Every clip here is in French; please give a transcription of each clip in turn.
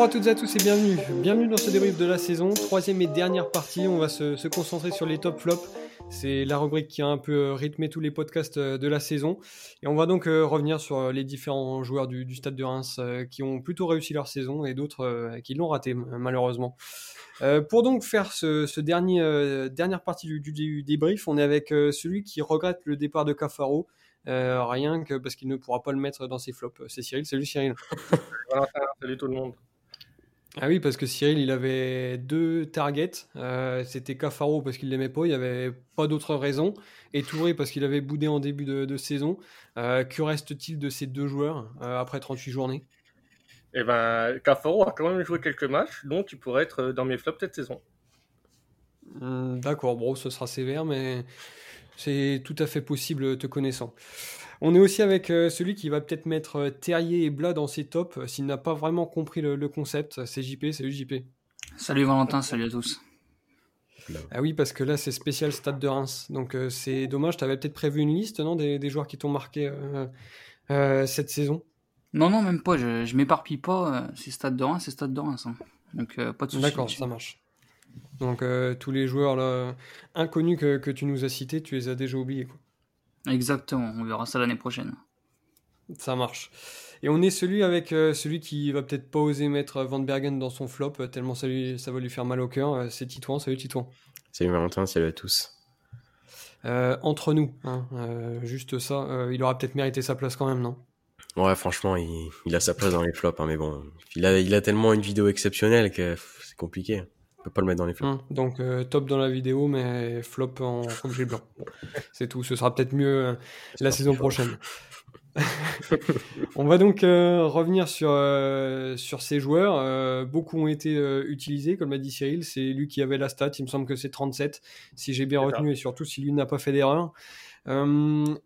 Bonjour à toutes et à tous et bienvenue. Bienvenue dans ce débrief de la saison, troisième et dernière partie. On va se, concentrer sur les top flops. C'est la rubrique qui a un peu euh, rythmé tous les podcasts euh, de la saison. Et on va donc euh, revenir sur les différents joueurs du, stade de Reims qui ont plutôt réussi leur saison et d'autres qui l'ont raté malheureusement. pour donc faire ce, dernier dernière partie du, du, débrief, on est avec celui qui regrette le départ de Cafaro. rien que parce qu'il ne pourra pas le mettre dans ses flops. C'est Cyril. Salut Cyril. salut tout le monde. Ah oui, parce que Cyril, il avait deux targets. Euh, c'était Cafaro parce qu'il l'aimait pas, il n'y avait pas d'autre raison. Et Touré parce qu'il avait boudé en début de, saison. Euh, que reste-t-il de ces deux joueurs euh, après 38 journées? Eh ben, Cafaro a quand même joué quelques matchs, donc il pourrait être dans mes flops cette saison. Hum, d'accord, bon, ce sera sévère, mais c'est tout à fait possible te connaissant. On est aussi avec euh, celui qui va peut-être mettre euh, Terrier et Blas dans ses tops euh, s'il n'a pas vraiment compris le, concept. C'est JP, salut JP. Salut Valentin, salut à tous. Ah oui, parce que là, c'est spécial Stade de Reims. Donc c'est dommage, tu avais peut-être prévu une liste non, des, joueurs qui t'ont marqué cette saison? Non, non, même pas. Je, je m'éparpille pas. c'est Stade de Reims, c'est Stade de Reims. Hein. Donc pas de soucis. D'accord, ça marche. Donc tous les joueurs là, inconnus que, que, tu nous as cités, tu les as déjà oubliés. Quoi. Exactement, on verra ça l'année prochaine. Ça marche. Et on est celui avec euh, celui qui va peut-être pas oser mettre Van Bergen dans son flop, euh, tellement ça, ça va lui faire mal au cœur. Euh, c'est Titouan. Salut Titouan. Salut Valentin, salut à tous. entre nous, hein, juste ça, il aura peut-être mérité sa place quand même, non? Ouais, franchement, il, a sa place dans les flops, hein, mais bon, il a, il a tellement une vidéo exceptionnelle que c'est compliqué. On peut pas le mettre dans les flops. Hum, donc euh, top dans la vidéo, mais flop en objet blanc. C'est tout. Ce sera peut-être mieux euh, la saison prochaine. on va donc euh, revenir sur, sur ces joueurs. beaucoup ont été utilisés, comme l'a dit Cyril. C'est lui qui avait la stat. Il me semble que c'est 37, si j'ai bien retenu, et surtout si lui n'a pas fait d'erreur.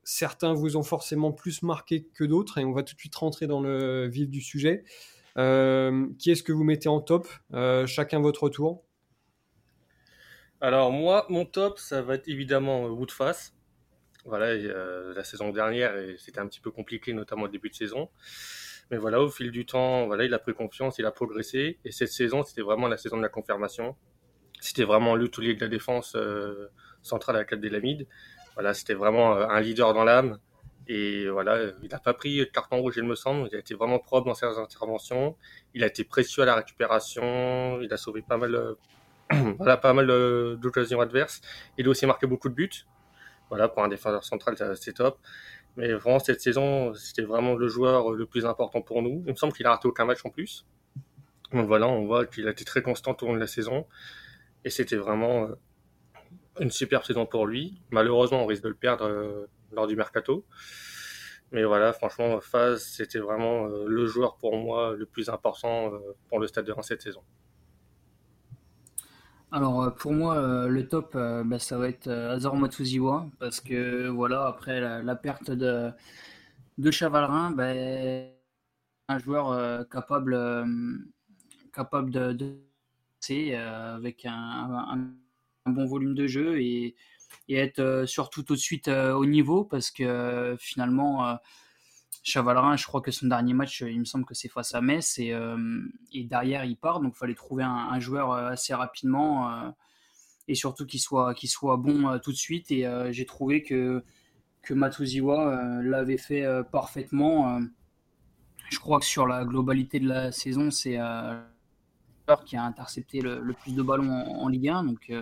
certains vous ont forcément plus marqué que d'autres, et on va tout de suite rentrer dans le vif du sujet. Euh, qui est-ce que vous mettez en top? Euh, Chacun votre tour. Alors moi, mon top, ça va être évidemment euh, Woodface. Voilà, la saison dernière, c'était un petit peu compliqué, notamment au début de saison. Mais voilà, au fil du temps, voilà, il a pris confiance, il a progressé. Et cette saison, c'était vraiment la saison de la confirmation. C'était vraiment le de la défense centrale à la 4 des Voilà, c'était vraiment un leader dans l'âme. Et voilà, il n'a pas pris de carton rouge, il me semble. Il a été vraiment propre dans ses interventions. Il a été précieux à la récupération. Il a sauvé pas mal, euh, voilà, pas mal euh, d'occasions adverses. Il a aussi marqué beaucoup de buts. Voilà, pour un défenseur central, c'est top. Mais vraiment, cette saison, c'était vraiment le joueur le plus important pour nous. Il me semble qu'il a raté aucun match en plus. Donc voilà, on voit qu'il a été très constant tout au long de la saison. Et c'était vraiment euh, une superbe saison pour lui. Malheureusement, on risque de le perdre lors du mercato. Mais voilà, franchement, Faz, c'était vraiment euh, le joueur pour moi le plus important euh, pour le Stade de cette saison. Alors euh, pour moi, le top, bah, ça va être Azor Matsuziwa, parce que voilà, après la, perte de, de Chavalrin, bah, un joueur capable, capable de, de avec un, un, bon volume de jeu et et être euh, surtout tout de suite euh, au niveau parce que euh, finalement Chavalerin, je crois que son dernier match, il me semble que c'est face à Metz et, et derrière il part, donc il fallait trouver un, joueur assez rapidement et surtout qu'il soit, qu'il soit bon tout de suite. Et j'ai trouvé que, que Matuziwa l'avait fait parfaitement. je crois que sur la globalité de la saison, c'est qui a intercepté le, plus de ballons en, en Ligue 1. Donc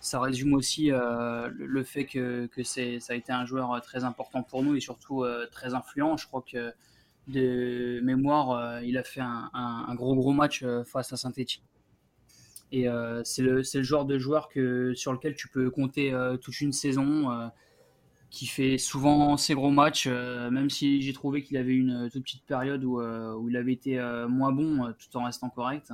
ça résume aussi euh, le fait que, que ça a été un joueur euh, très important pour nous et surtout euh, très influent. Je crois que de mémoire, il a fait un, gros gros match face à Saint-Etienne. Et c'est le, le, genre de joueur que, sur lequel tu peux compter toute une saison, qui fait souvent ses gros matchs, même si j'ai trouvé qu'il avait une toute petite période où, où il avait été moins bon tout en restant correct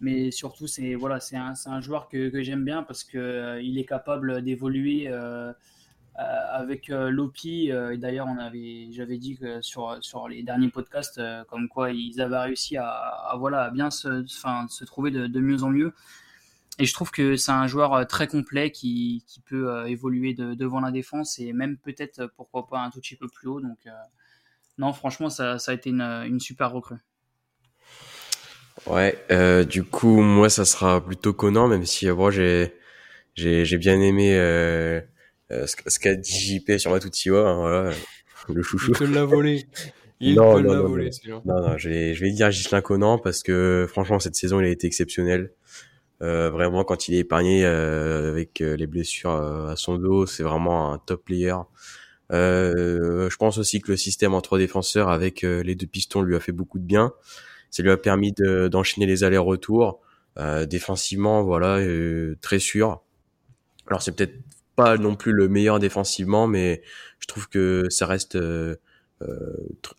mais surtout c'est voilà c'est un, un, joueur que, que j'aime bien parce que euh, il est capable d'évoluer euh, euh, avec Lopi d'ailleurs on avait j'avais dit que sur sur les derniers podcasts comme quoi ils avaient réussi à, à voilà bien se enfin se trouver de, mieux en mieux. Et je trouve que c'est un joueur très complet qui, qui peut évoluer de, devant la défense et même peut-être pourquoi pas un tout petit peu plus haut. Donc non franchement ça, ça a été une, une super recrue Ouais, euh, du coup, moi, ça sera plutôt Conan, même si moi, j'ai j'ai bien aimé euh, ce, qu'a dit JP sur Matutiwa, hein, voilà, le chouchou. Il te l'a volé. Il non, peut non, l'a non, volé, non, non, je vais, je vais dire Gislain Conan parce que franchement, cette saison, il a été exceptionnel. Euh, vraiment, quand il est épargné euh, avec les blessures à son dos, c'est vraiment un top player. Euh, je pense aussi que le système en trois défenseurs avec les deux pistons lui a fait beaucoup de bien. Ça lui a permis d'enchaîner les allers-retours. Euh, défensivement, voilà, euh, très sûr. Alors c'est peut-être pas non plus le meilleur défensivement, mais je trouve que ça reste euh,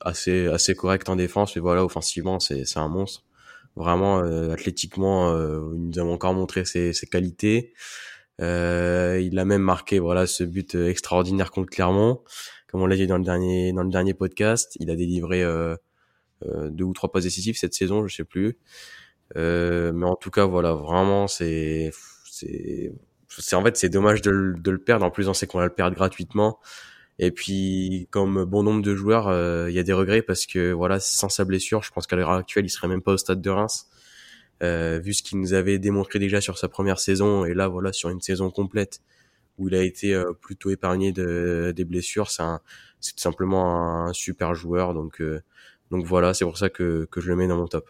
assez assez correct en défense. Mais voilà, offensivement, c'est c'est un monstre. Vraiment, athlétiquement, il nous a encore montré ses, ses qualités. il a même marqué voilà ce but extraordinaire contre Clermont, comme on l'a dit dans le dernier dans le dernier podcast. Il a délivré euh, deux ou trois passes décisives cette saison, je sais plus. Euh, mais en tout cas, voilà, vraiment, c'est c'est c'est en fait c'est dommage de, de le perdre. En plus, on sait qu'on va le perdre gratuitement. Et puis, comme bon nombre de joueurs, euh, il y a des regrets parce que voilà, sans sa blessure, je pense qu'à l'heure actuelle, il serait même pas au stade de Reims. Euh, vu ce qu'il nous avait démontré déjà sur sa première saison et là voilà sur une saison complète où il a été plutôt épargné de, des blessures, c'est tout simplement un super joueur donc donc voilà, c'est pour ça que, que, je le mets dans mon top.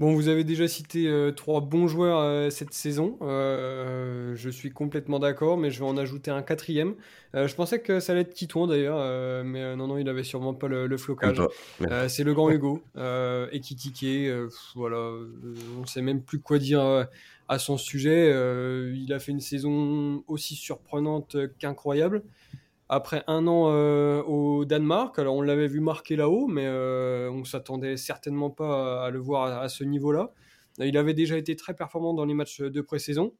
Bon, vous avez déjà cité euh, trois bons joueurs euh, cette saison. Euh, je suis complètement d'accord, mais je vais en ajouter un quatrième. je pensais que ça allait être Titouan d'ailleurs, mais non, non, il avait sûrement pas le, flocage. c'est le grand Hugo, équitiqué. voilà, on sait même plus quoi dire à son sujet. il a fait une saison aussi surprenante qu'incroyable après un an euh, au Danemark. Alors on l'avait vu marquer là-haut, mais euh, on s'attendait certainement pas à, le voir à, ce niveau-là. Il avait déjà été très performant dans les matchs de pré-saison.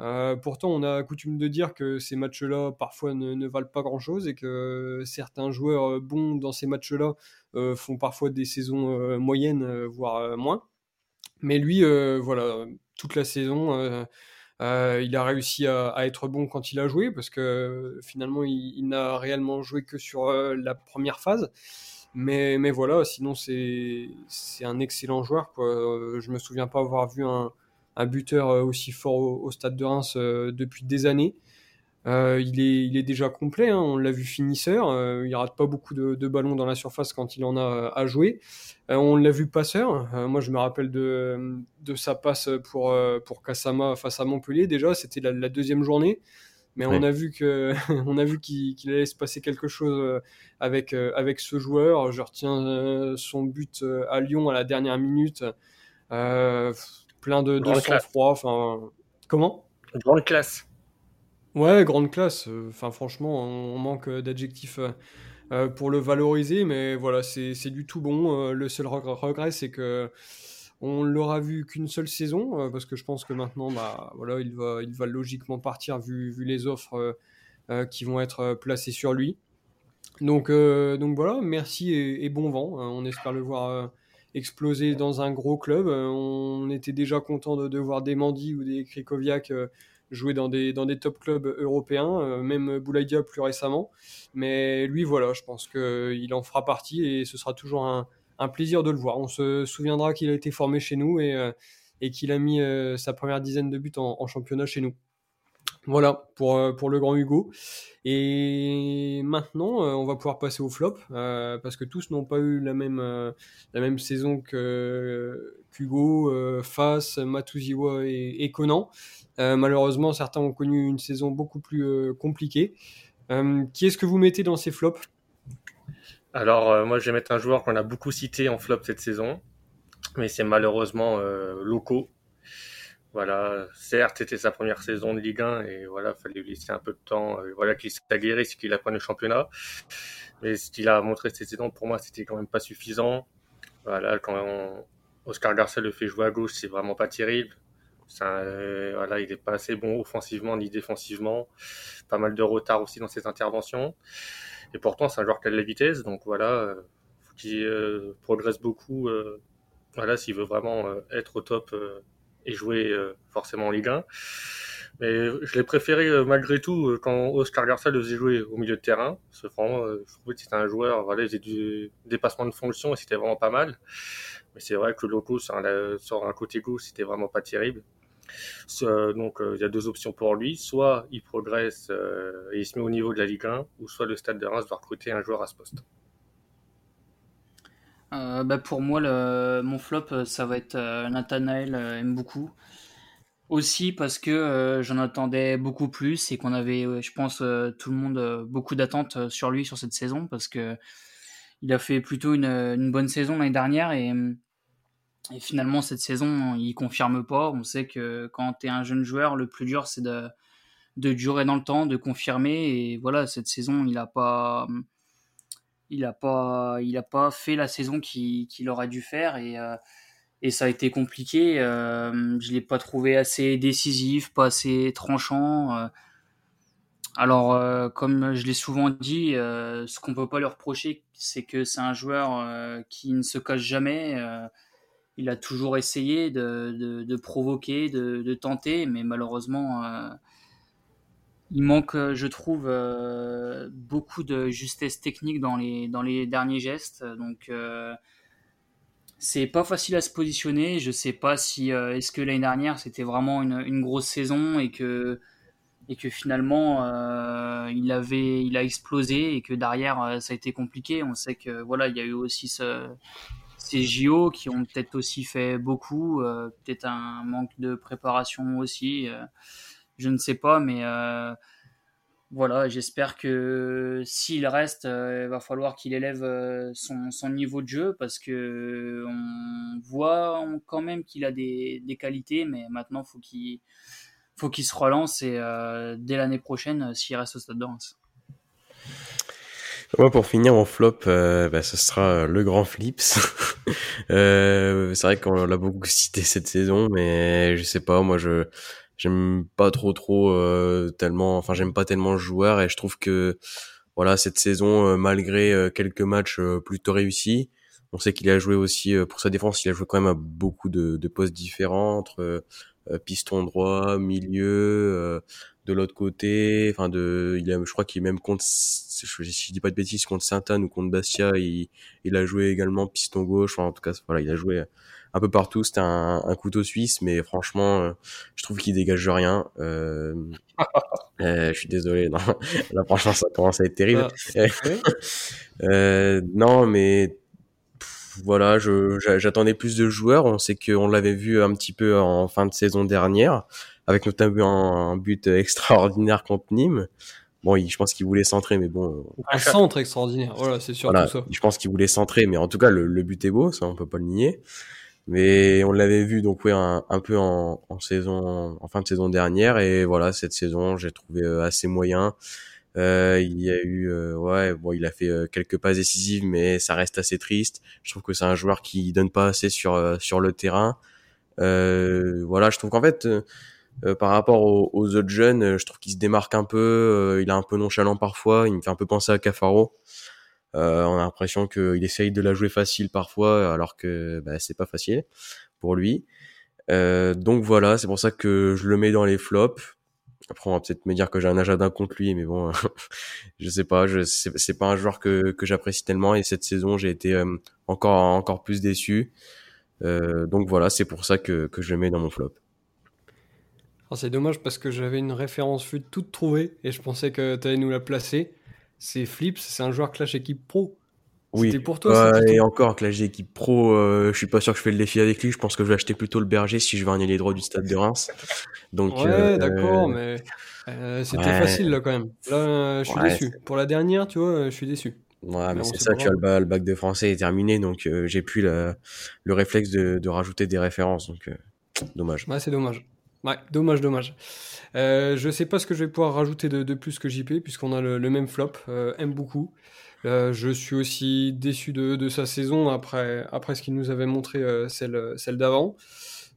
Euh, pourtant, on a coutume de dire que ces matchs-là, parfois, ne, valent pas grand-chose et que certains joueurs bons dans ces matchs-là font parfois des saisons moyennes, voire moins. Mais lui, voilà, toute la saison, euh, il a réussi à, être bon quand il a joué parce que finalement il, n'a réellement joué que sur euh, la première phase. Mais, voilà, sinon c'est un excellent joueur. Euh, je me souviens pas avoir vu un buteur aussi fort au, stade de Reims depuis des années. Euh, il, est, il est déjà complet, hein, on l'a vu finisseur, euh, il rate pas beaucoup de, de, ballons dans la surface quand il en a à jouer. Euh, on l'a vu passeur, euh, moi je me rappelle de, de sa passe pour, pour Kasama face à Montpellier déjà, c'était la, la, deuxième journée, mais on a vu que on a vu qu'il allait se passer quelque chose avec, avec ce joueur. Je retiens son but à Lyon à la dernière minute, plein de, de sang-froid. Comment? Grande classe. Ouais, grande classe. Euh, enfin, franchement, on manque d'adjectifs euh, euh, pour le valoriser, mais voilà, c'est du tout bon. le seul regret, c'est que on l'aura vu qu'une seule saison, parce que je pense que maintenant, bah, voilà, il va, il va logiquement partir vu, les offres qui vont être placées sur lui. Donc, voilà, merci et, bon vent. on espère le voir exploser dans un gros club. on était déjà content de, de voir des Mandy ou des Krikoviak jouer dans des, dans des top clubs européens, euh, même Boulaïdia plus récemment. Mais lui, voilà, je pense qu'il en fera partie et ce sera toujours un, un plaisir de le voir. On se souviendra qu'il a été formé chez nous et, euh, et qu'il a mis euh, sa première dizaine de buts en, championnat chez nous. Voilà pour, pour le grand Hugo. Et maintenant, on va pouvoir passer au flop parce que tous n'ont pas eu la même, saison que Hugo, Fass, Matuziwa et, et Conan. Euh, malheureusement, certains ont connu une saison beaucoup plus euh, compliquée. Euh, qui est-ce que vous mettez dans ces flops? Alors, moi, je vais mettre un joueur qu'on a beaucoup cité en flop cette saison, mais c'est malheureusement Loco. Voilà, certes, c'était sa première saison de Ligue 1 et voilà, fallait lui laisser un peu de temps. voilà, qu'il s'aguerrisse, qu'il apprenne le championnat. Mais ce qu'il a montré cette saison, pour moi, c'était quand même pas suffisant. Voilà, quand Oscar Garcia le fait jouer à gauche, c'est vraiment pas terrible. Euh, voilà, il n'est pas assez bon offensivement ni défensivement. Pas mal de retard aussi dans ses interventions. Et pourtant, c'est un joueur qui a de la vitesse. Donc voilà, euh, faut qu'il euh, progresse beaucoup. voilà, s'il veut vraiment être au top et jouer forcément en Ligue 1. Mais je l'ai préféré malgré tout quand Oscar Garcia le faisait jouer au milieu de terrain. Parce que vraiment, je trouvais que c'était un joueur, voilà, il faisait du dépassement de fonction et c'était vraiment pas mal. Mais c'est vrai que loco sur un, côté gauche, c'était vraiment pas terrible. Donc il y a deux options pour lui. Soit il progresse et il se met au niveau de la Ligue 1, ou soit le Stade de Reims va recruter un joueur à ce poste. Bah pour moi, mon flop, ça va être Nathanael aime beaucoup. Aussi parce que j'en attendais beaucoup plus et qu'on avait, je pense, tout le monde beaucoup d'attentes sur lui sur cette saison parce que il a fait plutôt une, bonne saison l'année dernière et, et, finalement cette saison il confirme pas. On sait que quand tu es un jeune joueur, le plus dur c'est de, de durer dans le temps, de confirmer et voilà cette saison il a pas il a pas il pas fait la saison qu'il aurait dû faire et et ça a été compliqué. Euh, je l'ai pas trouvé assez décisif, pas assez tranchant. Euh. alors, euh, comme je l'ai souvent dit, euh, ce qu'on peut pas lui reprocher, c'est que c'est un joueur qui ne se cache jamais. il a toujours essayé de, de, provoquer, de, tenter, mais malheureusement, il manque, je trouve, beaucoup de justesse technique dans les, dans les derniers gestes. Donc, c'est pas facile à se positionner. Je sais pas si euh, est-ce que l'année dernière c'était vraiment une, une, grosse saison et que et que finalement euh, il avait il a explosé et que derrière euh, ça a été compliqué. On sait que voilà il y a eu aussi ce, ces JO qui ont peut-être aussi fait beaucoup, euh, peut-être un manque de préparation aussi. Je ne sais pas, mais voilà, j'espère que s'il reste, euh, il va falloir qu'il élève euh, son, niveau de jeu parce que on voit quand même qu'il a des, qualités, mais maintenant faut qu'il faut qu'il se relance et euh, dès l'année prochaine, s'il reste au Stade de Reims. Moi, pour finir mon flop, bah, ce sera le grand Flips. c'est vrai qu'on l'a beaucoup cité cette saison, mais je sais pas, moi je j'aime pas trop trop euh, tellement enfin j'aime pas tellement le joueur et je trouve que voilà cette saison euh, malgré euh, quelques matchs plutôt réussis on sait qu'il a joué aussi pour sa défense il a joué quand même à beaucoup de, de postes différents entre piston droit milieu de l'autre côté enfin de il a je crois qu'il même contre je, je, dis pas de bêtises contre Sainte-Anne ou contre Bastia il, il a joué également piston gauche enfin, en tout cas voilà il a joué un peu partout. C'était un, un, couteau suisse, mais franchement, euh, je trouve qu'il dégage rien. Euh, euh, je suis désolé, non. Là, franchement, ça commence à être terrible. Ah, euh, non, mais voilà, j'attendais plus de joueurs. On sait qu'on l'avait vu un petit peu en fin de saison dernière, avec notamment un, but extraordinaire contre Nîmes. Bon, je pense qu'il voulait centrer, mais bon. Un centre extraordinaire, voilà, c'est sûr. ça. Je pense qu'il voulait centrer, mais en tout cas, le, le, but est beau, ça, on peut pas le nier. Mais on l'avait vu donc ouais un, peu en, en, saison, en fin de saison dernière et voilà cette saison j'ai trouvé euh, assez moyen. Euh, il y a eu euh, ouais bon il a fait euh, quelques passes décisives mais ça reste assez triste. Je trouve que c'est un joueur qui donne pas assez sur sur le terrain. voilà je trouve qu'en fait par rapport aux, aux, autres jeunes je trouve qu'il se démarque un peu. il est un peu nonchalant parfois. Il me fait un peu penser à Cafaro. Euh, on a l'impression qu'il essaye de la jouer facile parfois, alors que bah, c'est pas facile pour lui. Euh, donc voilà, c'est pour ça que je le mets dans les flops. Après, on va peut-être me dire que j'ai un agenda contre lui, mais bon, je sais pas. C'est pas un joueur que, que j'apprécie tellement et cette saison j'ai été euh, encore encore plus déçu. Euh, donc voilà, c'est pour ça que, que je le mets dans mon flop. C'est dommage parce que j'avais une référence fut toute trouvée et je pensais que tu allais nous la placer c'est Flips, c'est un joueur Clash équipe pro. Oui. C'était pour toi. et encore Clash équipe pro, euh, je suis pas sûr que je fais le défi avec lui. Je pense que je vais acheter plutôt le Berger si je veux gagner les droits du stade de Reims. Donc. Ouais, euh, d'accord, mais euh, c'était facile là quand même. Là, je suis déçu. Pour la dernière, tu vois, je suis déçu. Ouais, mais c'est ça, tu as le, bac de français est terminé, donc j'ai plus le, le réflexe de, de, rajouter des références, donc dommage. Ouais, c'est dommage. Ouais, dommage, dommage. Euh, je sais pas ce que je vais pouvoir rajouter de, plus que JP, puisqu'on a le, même flop. Euh, aime beaucoup. Euh, je suis aussi déçu de, de, sa saison après, après ce qu'il nous avait montré euh, celle, celle d'avant.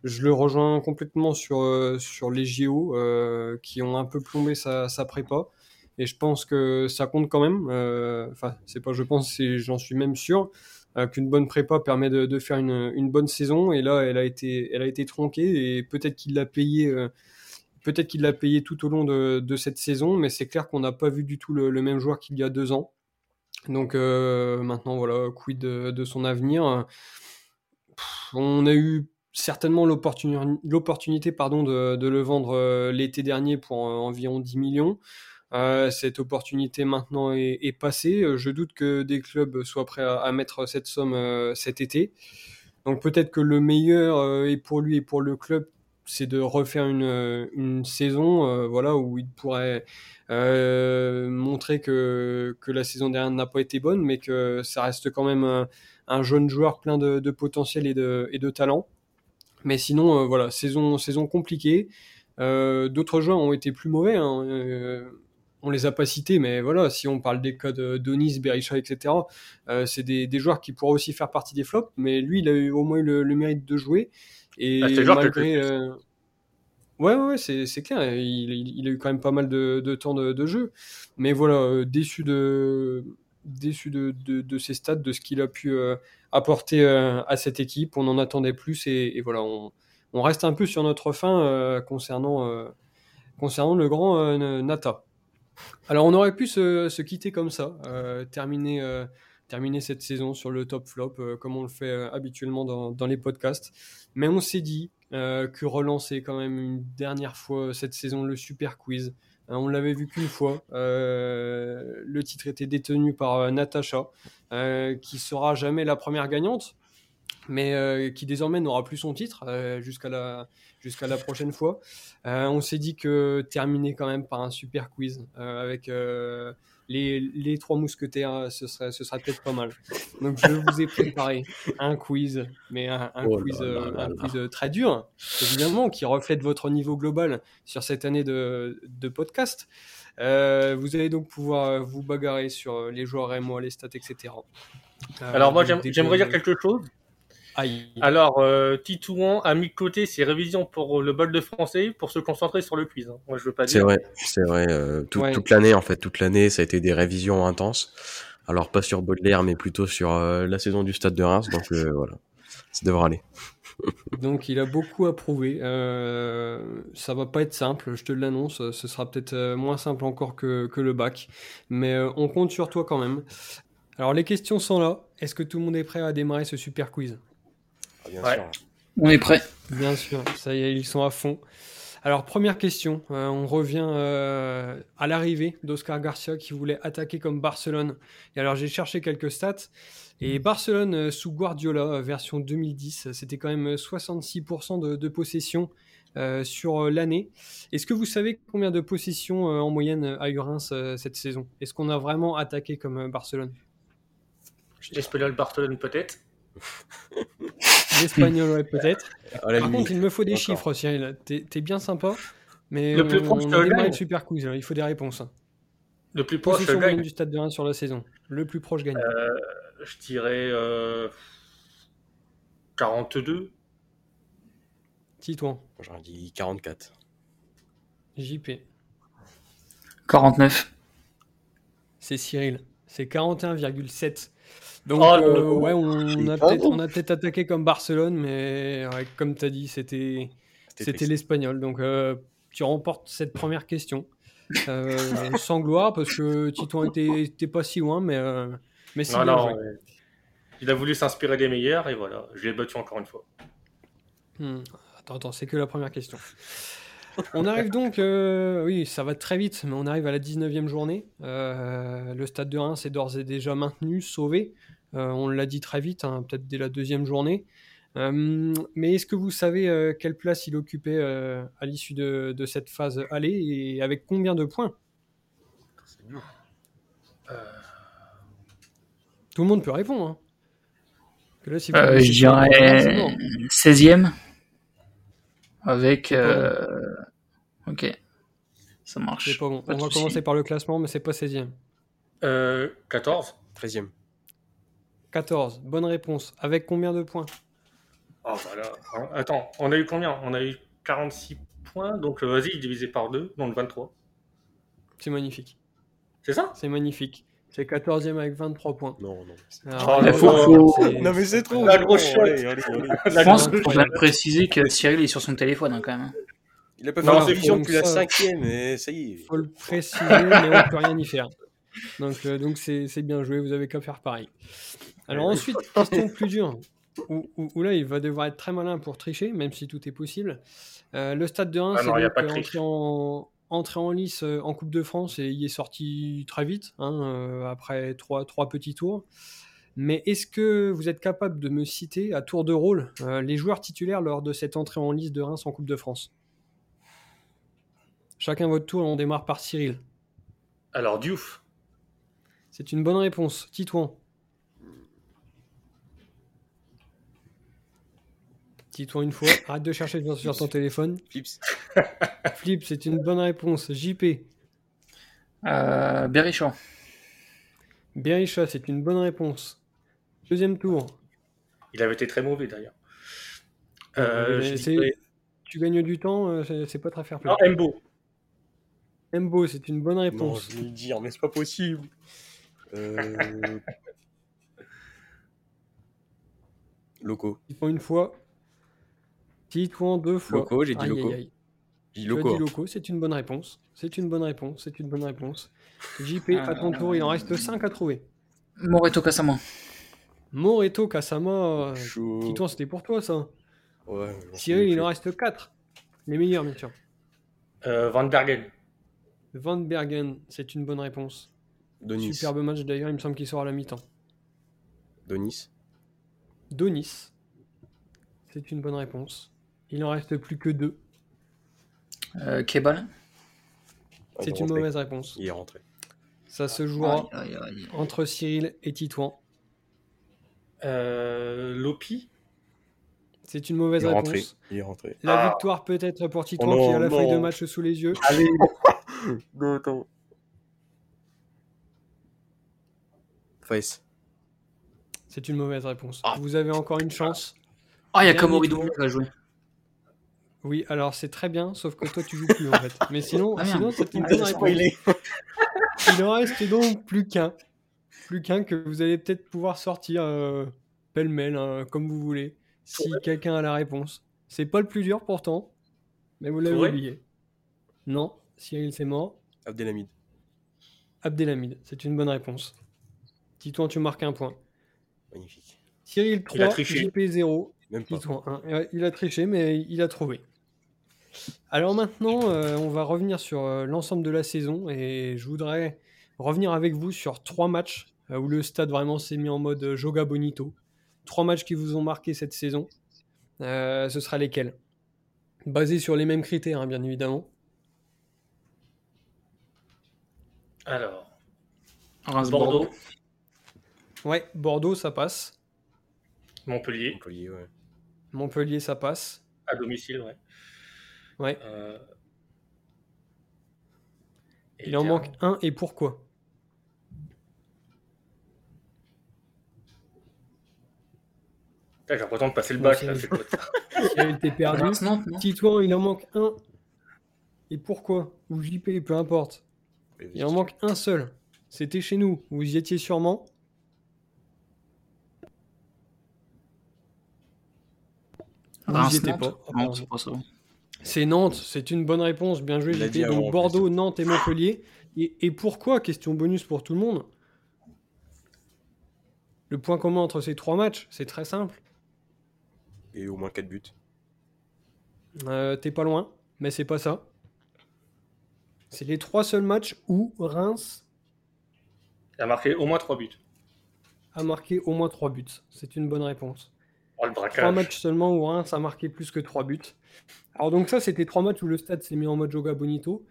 Je le rejoins complètement sur, euh, sur les JO qui ont un peu plombé sa, sa, prépa. Et je pense que ça compte quand même. Enfin, c'est pas je pense, j'en suis même sûr qu'une bonne prépa permet de, faire une, bonne saison. Et là, elle a été, tronquée et peut-être qu'il l'a payé Peut-être qu'il l'a payé tout au long de, cette saison, mais c'est clair qu'on n'a pas vu du tout le, même joueur qu'il y a deux ans. Donc euh, maintenant, voilà, quid de, son avenir On a eu certainement l'opportunité pardon, de, de, le vendre l'été dernier pour environ 10 millions. Euh, cette opportunité maintenant est, passée. Je doute que des clubs soient prêts à, mettre cette somme euh, cet été. Donc peut-être que le meilleur euh, est pour lui et pour le club, c'est de refaire une, saison euh, voilà, où il pourrait montrer que, la saison dernière n'a pas été bonne, mais que ça reste quand même un, un jeune joueur plein de, potentiel et de, et de talent. Mais sinon, voilà, saison, saison compliquée. D'autres joueurs ont été plus mauvais. Hein on les a pas cités, mais voilà, si on parle des codes Donis, Berisha, etc., euh, c'est des, des, joueurs qui pourraient aussi faire partie des flops, mais lui, il a eu au moins eu le, le mérite de jouer. Et ah, malgré. Euh... Ouais, ouais, c'est, c'est clair, il, il, a eu quand même pas mal de, de temps de, de, jeu. Mais voilà, euh, déçu de déçu de, de, ses stats, de ce qu'il a pu euh, apporter euh, à cette équipe. On en attendait plus et, et voilà, on, on, reste un peu sur notre fin euh, concernant, concernant le grand Nata. Alors on aurait pu se, quitter comme ça, euh, terminer, euh, terminer cette saison sur le top flop euh, comme on le fait habituellement dans, dans, les podcasts. Mais on s'est dit que relancer quand même une dernière fois cette saison le super quiz. Hein, on l'avait vu qu'une fois. le titre était détenu par Natacha, qui sera jamais la première gagnante, mais qui désormais n'aura plus son titre jusqu'à la jusqu'à la prochaine fois. Euh, on s'est dit que terminer quand même par un super quiz euh, avec euh, les, les, trois mousquetaires, ce serait, ce serait peut-être pas mal. Donc je vous ai préparé un quiz, mais un, un oh quiz, là là un quiz très dur, évidemment, qui reflète votre niveau global sur cette année de, de podcast. Euh, vous allez donc pouvoir vous bagarrer sur les joueurs et moi, les stats, etc. Alors moi j'aimerais dire quelque chose. Aïe. Alors, euh, Titouan a mis de côté ses révisions pour le bol de français pour se concentrer sur le quiz. Hein. Moi, je veux pas dire. C'est vrai, c'est vrai. Euh, tout, ouais. Toute l'année, en fait, toute l'année, ça a été des révisions intenses. Alors, pas sur Baudelaire, mais plutôt sur euh, la saison du Stade de Reims. Donc, euh, voilà, ça devrait aller. donc, il a beaucoup approuvé. Euh, ça va pas être simple, je te l'annonce. Ce sera peut-être moins simple encore que, que le bac. Mais on compte sur toi quand même. Alors, les questions sont là. Est-ce que tout le monde est prêt à démarrer ce super quiz? Ah, bien ouais. sûr. On est prêt. Bien sûr, ça y est, ils sont à fond. Alors, première question, euh, on revient euh, à l'arrivée d'Oscar Garcia qui voulait attaquer comme Barcelone. Et alors, j'ai cherché quelques stats. Et Barcelone euh, sous Guardiola, version 2010, c'était quand même 66% de, de, possession euh, sur l'année. Est-ce que vous savez combien de possessions en moyenne a eu Reims cette saison? Est-ce qu'on a vraiment attaqué comme Barcelone? L'Espagnol Barcelone peut-être L'espagnol, ouais, peut-être. Par contre, il me faut des chiffres, Cyril. T'es es bien sympa, mais le plus on, proche on a démarré le super quiz, il faut des réponses. Le plus proche Position gagne du stade de 1 sur la saison. Le plus proche gagne. Euh, je dirais euh, 42. Titouan. J'aurais dit 44. JP. 49. C'est Cyril. C'est 41,7. Donc, oh, euh, ouais, on, a peut-être on a peut-être attaqué comme Barcelone, mais ouais, comme tu as dit, c'était l'espagnol. Donc, euh, tu remportes cette première question euh, sans gloire parce que Titouan était, pas si loin, mais mais non, non, ouais. il a voulu s'inspirer des meilleurs et voilà, je l'ai battu encore une fois. Hmm. Attends, attends, c'est que la première question. On arrive donc, euh, oui, ça va très vite, mais on arrive à la 19e journée. Euh, le stade de Reims est d'ores et déjà maintenu, sauvé. Euh, on l'a dit très vite, hein, peut-être dès la deuxième journée. Euh, mais est-ce que vous savez euh, quelle place il occupait à l'issue de, de, cette phase aller et avec combien de points? Tout le monde peut répondre. Hein. Là, si je dirais 16e. Avec. Euh... Ok. Ça marche. Pas bon. Pas On va commencer par le classement, mais c'est pas 16e. Euh, 14 13e. 14. Bonne réponse. Avec combien de points? Oh, voilà. Attends, on a eu combien? On a eu 46 points, donc euh, vas-y, divisé par 2, donc 23. C'est magnifique. C'est ça? C'est magnifique. C'est 14e avec 23 points. Non, non. Alors, oh, faut, faut... Non, mais c'est trop. La grosse allez. Je pense qu'on va préciser que Cyril est sur son téléphone hein, quand même. Il a pas fait la révision depuis la cinquième, mais ça y est. Faut le préciser, mais on peut rien y faire. Donc, euh, donc c'est bien joué. Vous avez qu'à faire pareil. Alors ensuite, question plus dure. où, où- où là, il va devoir être très malin pour tricher, même si tout est possible. Euh, le stade de Reims, Ah non, c'est donc, euh, entré en, entré en lice en Coupe de France et il est sorti très vite, hein, euh, après trois, trois petits tours. Mais est-ce que vous êtes capable de me citer à tour de rôle euh, les joueurs titulaires lors de cette entrée en lice de Reims en Coupe de France? Chacun votre tour, on démarre par Cyril. Alors, Diouf. C'est une bonne réponse. Titouan. Titouan une fois. Arrête de chercher sur, sur ton téléphone. Flips. Flip, c'est une bonne réponse. JP. Euh, Berrichon. Berisha, c'est une bonne réponse. Deuxième tour. Il avait été très mauvais d'ailleurs. Euh, Euh, Tu gagnes du temps, euh, c'est c'est pas très fair play. Non, Mbo. Mbo, c'est une bonne Non, réponse. je vais le dire, mais c'est pas possible. Euh... Loco. Titouan une fois. Titouan deux fois. Loco, j'ai dit Loco. aïe, aïe. J'ai dit Tu as Loco. dit Loco, c'est une bonne réponse. C'est une bonne réponse. C'est une bonne réponse. JP, à ton tour, il en reste 5 à trouver. Moreto Kasama. Moreto, Kasama. Titouan, c'était pour toi ça. Ouais, Cyril, il en reste 4. Les meilleurs, bien sûr. Euh, Van Bergen. Van Bergen, c'est une bonne réponse. Donis. Superbe match d'ailleurs, il me semble qu'il sort à la mi-temps. Donis. Donis, c'est une bonne réponse. Il en reste plus que deux. Euh, Kebal? C'est une rentré. mauvaise réponse. Il est rentré. Ça se jouera Aïe, aïe, aïe. entre Cyril et Titouan. Euh, Lopi? C'est une mauvaise Il est rentré. réponse. Il est rentré. La Ah. victoire peut-être pour Titouan Oh non, qui a la feuille de match sous les yeux. Allez. Non, attends. Face. C'est une mauvaise réponse. Ah. Vous avez encore une chance. Ah, il y a tour. Doumbia qui a joué. Oui, alors c'est très bien, sauf que toi tu joues plus en fait. Mais sinon, Ah, sinon c'est une Ah, bonne réponse. Il en reste donc plus qu'un. Plus qu'un que vous allez peut-être pouvoir sortir euh, pêle-mêle, hein, comme vous voulez, si quelqu'un a la réponse. C'est pas le plus dur pourtant, mais vous l'avez oublié. Non, Cyril c'est mort. Abdelhamid. Abdelhamid, c'est une bonne réponse. Titouan, tu marques un point. Magnifique. Cyril Il a 3, triché. JP 0, Même pas. Titouan 1. Ouais, Il a triché, mais il a trouvé. Alors maintenant, euh, on va revenir sur euh, l'ensemble de la saison et je voudrais revenir avec vous sur trois matchs euh, où le stade vraiment s'est mis en mode Joga Bonito. Trois matchs qui vous ont marqué cette saison. Euh, ce sera lesquels? Basés sur les mêmes critères, hein, bien évidemment. Alors, Reims Bordeaux. Bordeaux. Ouais, Bordeaux, ça passe. Montpellier. Montpellier, ouais. Montpellier, ça passe. À domicile, ouais. Ouais. Euh, Il en manque un et pourquoi? J'ai l'impression de passer le bac. c'est- là, c'est quoi ça Cyril, t'es perdu. Non? Titouan, il en manque un. Et pourquoi? Ou JP, peu importe. Il en manque un seul. C'était chez nous. Vous y étiez sûrement. Nantes. c'est Nantes. C'est une bonne réponse. Bien joué, en Donc plus. Bordeaux, Nantes et Montpellier. Et, et pourquoi Question bonus pour tout le monde. Le point commun entre ces trois matchs, c'est très simple. Et au moins 4 buts. Euh, T'es pas loin, mais c'est pas ça. C'est les trois seuls matchs où Reims a marqué au moins 3 buts. a marqué au moins 3 buts. C'est une bonne réponse. Oh, le Trois braquage. matchs seulement où Reims a marqué plus que 3 buts. Alors donc ça, c'était trois matchs où le stade s'est mis en mode Joga Bonito.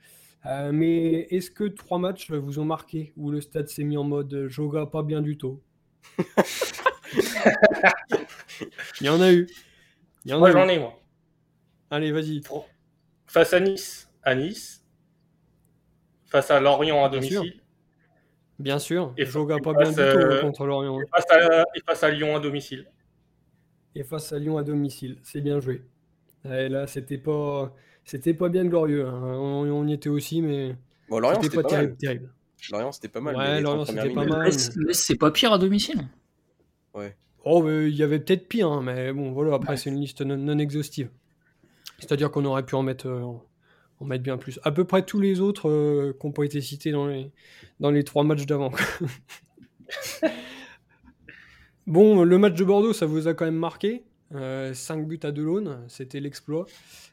Euh, mais est-ce que trois matchs vous ont marqué où le stade s'est mis en mode Joga pas bien du tout? Il y en a eu. Il y en Moi, j'en ai, moi. Allez, vas-y. Face à Nice, à Nice. Face à Lorient à Bien sûr. domicile. Bien sûr. Et Joga pas bien face, du tout euh, contre Lorient. Et face à, et face à Lyon à domicile. Et face à Lyon à domicile. C'est bien joué. Et là, c'était pas, c'était pas bien glorieux. hein. On, on y était aussi, mais Bon, Lorient, c'était c'était pas, pas, terrible, mal. terrible. Lorient, c'était pas mal. Ouais, mais Lorient, 30 premières c'était pas mal. Metz, c'est pas pire à domicile. Oh, mais il y avait peut-être pire, hein, mais bon, voilà. Après, c'est une liste non, non exhaustive. C'est-à-dire qu'on aurait pu en mettre, euh, en- mettre bien plus. À peu près tous les autres euh, qui n'ont pas été cités dans les, dans les trois matchs d'avant. Bon, le match de Bordeaux, ça vous a quand même marqué. 5 buts à l'aune, c'était l'exploit.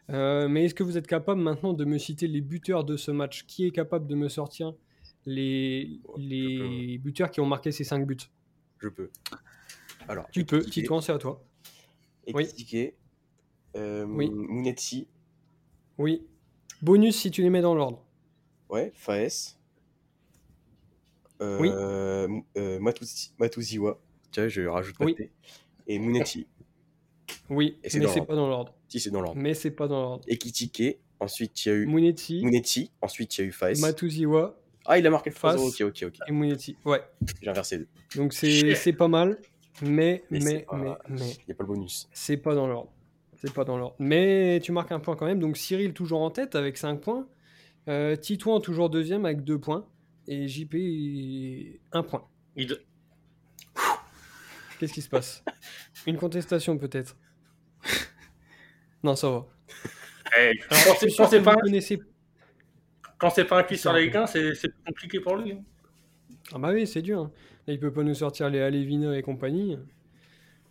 mais est-ce que vous êtes capable maintenant de me citer les buteurs de ce match? Qui est capable de me sortir les, les buteurs qui ont marqué ces 5 buts? Je peux. Alors, tu peux, Titouan, c'est à toi. Ekitike, euh, Oui. Munetsi, Oui. Bonus si tu les mets dans l'ordre. ouais, Faes, euh, M- euh, Matuziwa, tiens, je rajoute pas Oui. T, et Munetsi. Oui, Et mais c'est pas dans l'ordre. Si, c'est dans l'ordre. Mais c'est pas dans l'ordre. Ekitike, ensuite il y a eu Munetsi, Munetsi, ensuite il y a eu Faes. Matuziwa Ah, il a marqué Faes. 3-0, ok, ok, ok. et Munetsi. Ouais. J'ai inversé deux. Donc c'est pas mal, mais Mais mais mais mais Il n'y a pas le bonus. c'est pas dans l'ordre. C'est pas dans l'ordre. Mais tu marques un point quand même. Donc Cyril toujours en tête avec 5 points. Euh, Titouan toujours deuxième avec 2 points. Et JP 1 point. Il- Qu'est-ce qui se passe? Une contestation peut-être Non, ça va. Eh, Alors, quand je c'est- quand pas, connaissez. c'est pas un quiz sur la Ligue 1, c'est compliqué pour lui. hein. Ah bah oui, c'est dur. hein. Là, il peut pas nous sortir les Alevina et compagnie.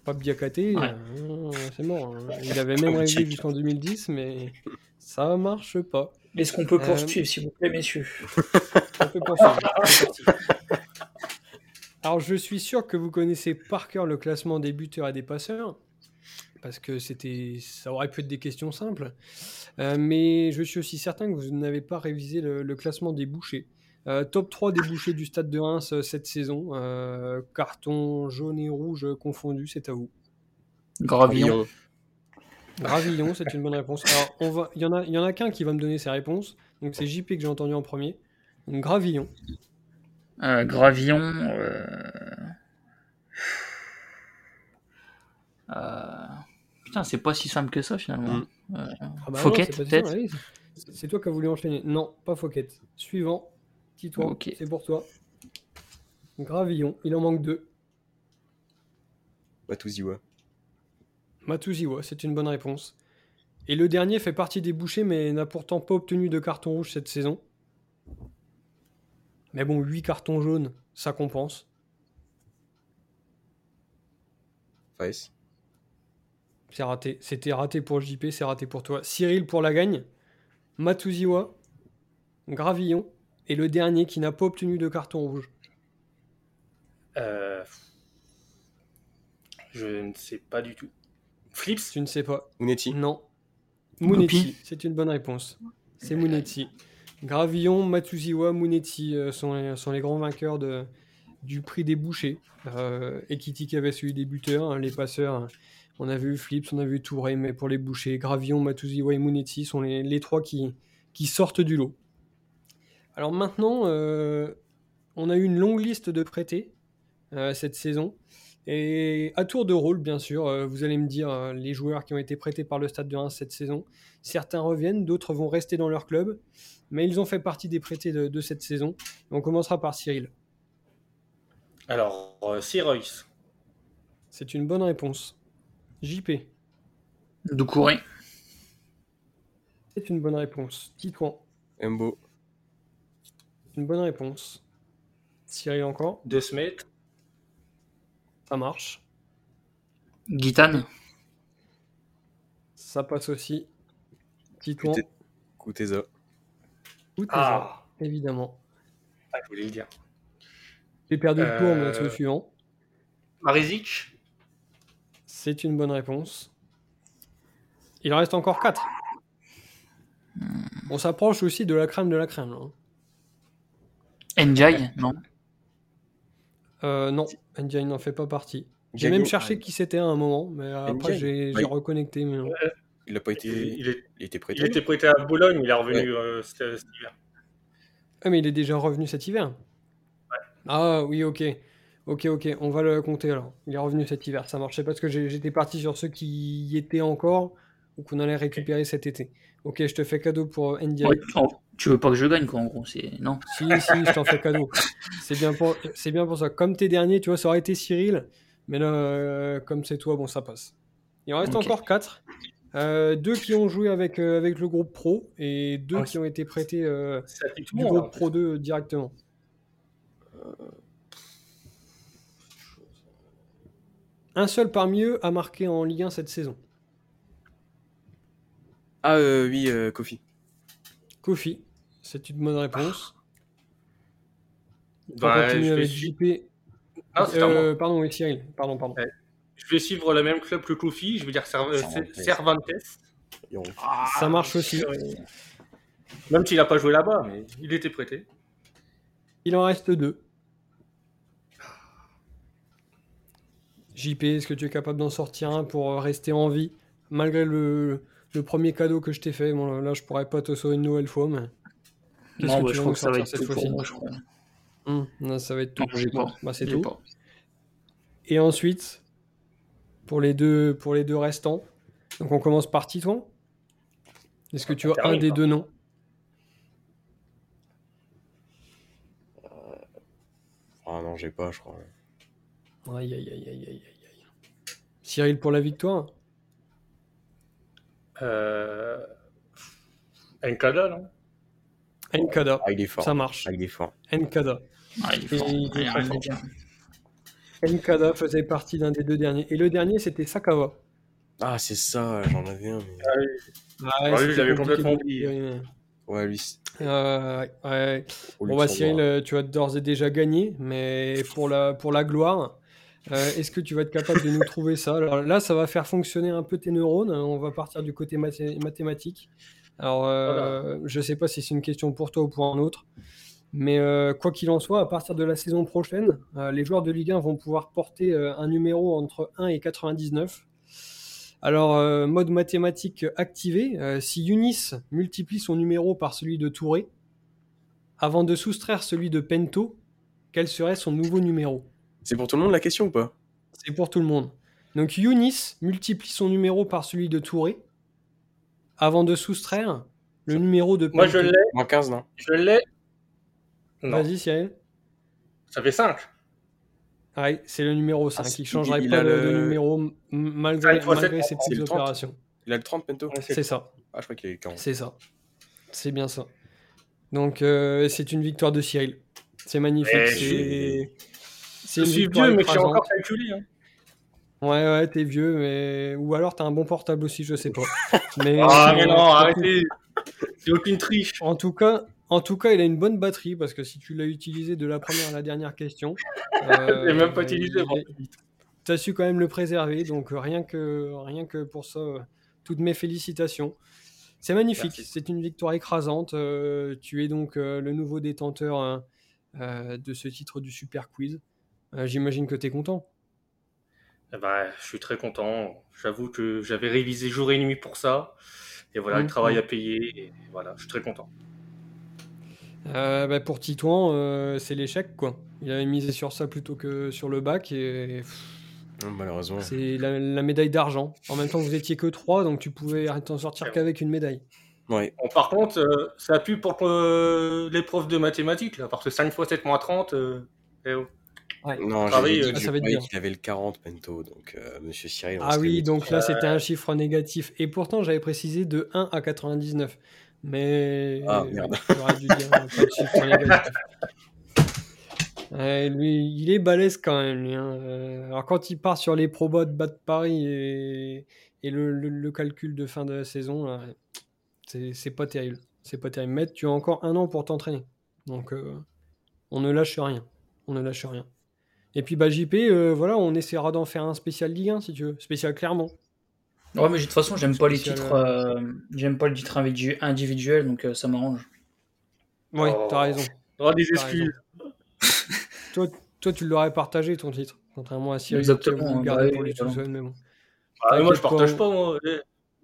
Pas Biakaté, Ouais. euh, c'est mort. hein. Il avait même rêvé jusqu'en 2010, mais ça marche pas. Est-ce qu'on peut Euh, poursuivre, s'il vous plaît, messieurs? On peut poursuivre. C'est parti. Alors, je suis sûr que vous connaissez par cœur le classement des buteurs et des passeurs, parce que c'était, ça aurait pu être des questions simples. Euh, mais je suis aussi certain que vous n'avez pas révisé le, le classement des bouchers. Euh, top 3 des bouchers du stade de Reims euh, cette saison. Euh, carton jaune et rouge confondus, c'est à vous. Gravillon. Gravillon, c'est une bonne réponse. Alors, on va, il y en a, il y en a qu'un qui va me donner ses réponses. Donc c'est JP que j'ai entendu en premier. Donc Gravillon. Euh, Gravillon. euh, euh, Putain, c'est pas si simple que ça finalement. Mm. Euh, Ah bah Fouquet, peut-être C'est toi qui as voulu enchaîner. Non, pas Fouquet. Suivant. C'est pour toi. Gravillon, il en manque deux. Matuziwa. Matuziwa, c'est une bonne réponse. Et le dernier fait partie des bouchers, mais n'a pourtant pas obtenu de carton rouge cette saison. Mais bon, 8 cartons jaunes, ça compense. Faes. C'est raté. C'était raté pour JP, c'est raté pour toi. Cyril pour la gagne. Matuziwa, Gravillon, et le dernier qui n'a pas obtenu de carton rouge. Euh, Je ne sais pas du tout. Flips Tu ne sais pas. Munetsi. Non. Munetti, Gopi. c'est une bonne réponse. C'est Munetti. Gravillon, Matuziwa, Munetti euh, sont, les, sont les grands vainqueurs de, du prix des bouchers. Euh, Ekitike avait celui des buteurs, hein, les passeurs. hein. On a vu Flips, on a vu Touré, mais pour les bouchers, Gravillon, Matuziwa et Munetti sont les, les trois qui, qui sortent du lot. Alors maintenant, euh, on a eu une longue liste de prêtés euh, cette saison. Et à tour de rôle, bien sûr, euh, vous allez me dire euh, les joueurs qui ont été prêtés par le Stade de Reims cette saison. Certains reviennent, d'autres vont rester dans leur club, mais ils ont fait partie des prêtés de, de cette saison. On commencera par Cyril. Alors, euh, Sirois. C'est une bonne réponse. JP, Doucouré. c'est une bonne réponse. Titouan, Embo. Une bonne réponse. Cyril encore, De Smet. ça marche. Guitane. Ça passe aussi. Titouan, est Ah, évidemment. ah, je voulais le dire. J'ai perdu le tour, mais Euh, c'est le suivant. Marizic. C'est une bonne réponse. Il en reste encore 4. On s'approche aussi de la crème de la crème. là. Njai, non Euh, non, NJ n'en fait pas partie. J'ai même cherché qui c'était à un moment, mais après j'ai reconnecté. Mais. Il a pas été. Il, il est- Il était prêté. il était prêté à Bologne, il est revenu euh, cet, cet hiver. Ah, mais il est déjà revenu cet hiver? Ah oui, ok. Ok, ok, on va le compter alors. Il est revenu cet hiver, ça marchait parce que j'étais parti sur ceux qui y étaient encore ou qu'on allait récupérer cet été. Ok, je te fais cadeau pour euh, NDI. Ouais, oh, Tu veux pas que je gagne, quoi, en gros. C'est... Non. Si, si, je t'en fais cadeau. C'est bien, pour... c'est bien pour ça. Comme tes derniers, tu vois, ça aurait été Cyril. Mais là, euh, comme c'est toi, bon, ça passe. Il en reste encore 4. deux qui ont joué avec, euh, avec le groupe pro et deux Ah, qui ont été prêtés euh, du groupe hein. pro 2 directement. un seul parmi eux a marqué en Ligue 1 cette saison. Ah euh, oui, euh, Kofi. Kofi, c'est une bonne réponse. On Bah, avec JP. Ah. Euh, pardon, oui, Cyril. Pardon, pardon. Ouais. je vais suivre le même club que Kofi, je vais dire Cerv- Cervantes. Ça marche aussi. Même s'il n'a pas joué là-bas, mais il était prêté. Il en reste deux. JP, est-ce que tu es capable d'en sortir un pour rester en vie Malgré le, le premier cadeau que je t'ai fait, bon, là je pourrais pas te sauver une nouvelle fois, mais. Qu'est-ce Non, que bah, tu je crois que ça va être cette tout pour fois-ci moi, je crois. Non, ça va être tout. Non, pas. Bah, c'est tout. pas. Et ensuite, pour les deux, pour les deux restants, donc on commence par Titouan. Est-ce que tu On as un des deux noms? Ah non, j'ai pas, je crois. Aïe, aïe, aïe, aïe, aïe, aïe. Cyril pour la victoire? Euh... Nkada, non? Nkada, Ah, il est fort. ça marche. Ah, il est fort. Nkada. Ah, il est fort. Il Il y est très fort. faisait partie d'un des deux derniers. Et le dernier, c'était Sakawa. Ah, c'est ça, j'en avais un. Mais... Ouais, Ah oui, c'était je l'avais compliqué complètement oublié. Ouais, lui, Euh, ouais, ouais. Bon bah. Cyril, euh, tu as d'ores et déjà gagné, mais pour la, pour la gloire, euh, est-ce que tu vas être capable de nous trouver ça? Alors là, ça va faire fonctionner un peu tes neurones. On va partir du côté mathé- mathématique. Alors, euh, je sais pas si c'est une question pour toi ou pour un autre, mais euh, quoi qu'il en soit, à partir de la saison prochaine, les joueurs de Ligue 1 vont pouvoir porter un numéro entre 1 et 99. Alors, mode mathématique activé, si Yunis multiplie son numéro par celui de Touré, avant de soustraire celui de Pento, quel serait son nouveau numéro? C'est pour tout le monde la question ou pas? C'est pour tout le monde. Donc Yunis multiplie son numéro par celui de Touré, avant de soustraire le numéro de Pento. Moi, je l'ai. Moins 15, non Je l'ai. Vas-y Cyril. ça fait 5. Ouais, c'est le numéro 5. Ah, il changerait il pas a de, le- de numéro malgré, ses c'est petites le 30. opérations. Il a le 30, Pento C'est ça. Ah, je crois qu'il eu 40. C'est ça. C'est bien ça. Donc, euh, c'est une victoire de Cyril. C'est magnifique. C'est c'est Je suis vieux, mais je suis écrasante. encore calculé. Hein. Ouais, ouais, t'es vieux, mais. Ou alors t'as un bon portable aussi, je sais pas. Mais, Ah, mais non, arrêtez. C'est aucune triche. en tout cas. En tout cas, il a une bonne batterie parce que si tu l'as utilisé de la première à la dernière question, euh, même pas utilisé, moi. tu as su quand même le préserver. Donc euh, rien que, rien que pour ça, euh, toutes mes félicitations. C'est magnifique, c'est une victoire écrasante. Euh, tu es donc euh, le nouveau détenteur hein, euh, de ce titre du Super Quiz. Euh, J'imagine que tu es content. Eh ben, je suis très content. J'avoue que j'avais révisé jour et nuit pour ça. Et voilà, le travail à payer. Et voilà, je suis très content. Euh, bah, pour Titouan, euh, c'est l'échec quoi. Il avait misé sur ça plutôt que sur le bac et Non, Malheureusement. c'est la, la médaille d'argent. En même temps, vous étiez que trois, donc tu pouvais t'en sortir qu'avec une médaille. Ouais. Bon, par contre, euh, ça pue pour euh, l'épreuve de mathématiques, là, parce que 5 fois 7 moins 30. euh, eh oh. Non, Ah euh, ça qu'il avait le 40, Pento. Donc, euh, monsieur Cyril. Ah oui, donc là c'était un chiffre négatif. Et pourtant j'avais précisé de 1 à 99. Mais Ah, merde. j'aurais dû dire euh, pas de chiffre négatif. Ouais, lui, il est balèze quand même. lui, hein. Euh, Alors quand il part sur les probas de bas de Paris et, et le, le- le calcul de fin de la saison, là, c'est c'est pas terrible. C'est pas terrible. Mais tu as encore un an pour t'entraîner. Donc euh, on ne lâche rien. On ne lâche rien. Et puis bah JP, euh, voilà, on essaiera d'en faire un spécial Ligue 1 si tu veux. Spécial clairement. Ouais, mais de toute façon, j'aime pas les titres, euh, j'aime pas le titre individu- individuel, donc euh, ça m'arrange. Ouais, Oh. t'as raison. Oh, des excuses. Toi, toi, tu l'aurais partagé ton titre, contrairement à Cyril Exactement, le bah oui, pour tout seul, mais bon. Ah, mais moi, je partage pas, pas, moi.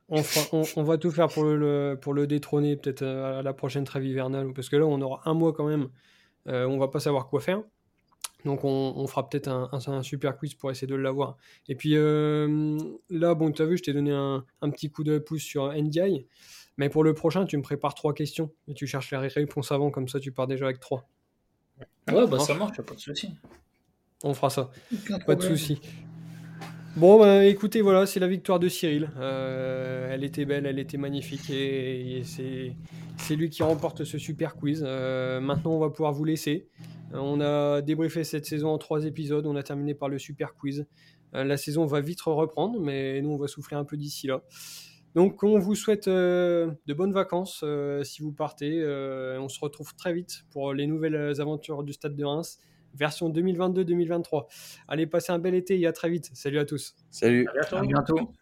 On, fera- on, on va tout faire pour le, pour le détrôner, peut-être euh, à la prochaine trêve hivernale, parce que là, on aura un mois quand même. Euh, on va pas savoir quoi faire. Donc, on, on fera peut-être un, un- un super quiz pour essayer de l'avoir. Et puis euh, là, bon, tu as vu, je t'ai donné un, un petit coup de pouce sur NDI. Mais pour le prochain, tu me prépares trois questions et tu cherches les réponses avant, comme ça, tu pars déjà avec trois. Ouais, bah ça marche, pas de souci. On fera ça. Pas de souci. Bon, bah, écoutez, voilà, c'est la victoire de Cyril. Euh, elle était belle, elle était magnifique et, c'est lui qui remporte ce super quiz. Euh, maintenant, on va pouvoir vous laisser. Euh, on a débriefé cette saison en trois épisodes. On a terminé par le super quiz. la saison va vite reprendre, mais nous, on va souffler un peu d'ici là. Donc, on vous souhaite de bonnes vacances si vous partez. on se retrouve très vite pour les nouvelles aventures du Stade de Reims, version 2022-2023. Allez, passez un bel été et à très vite. Salut à tous. Salut. À bientôt.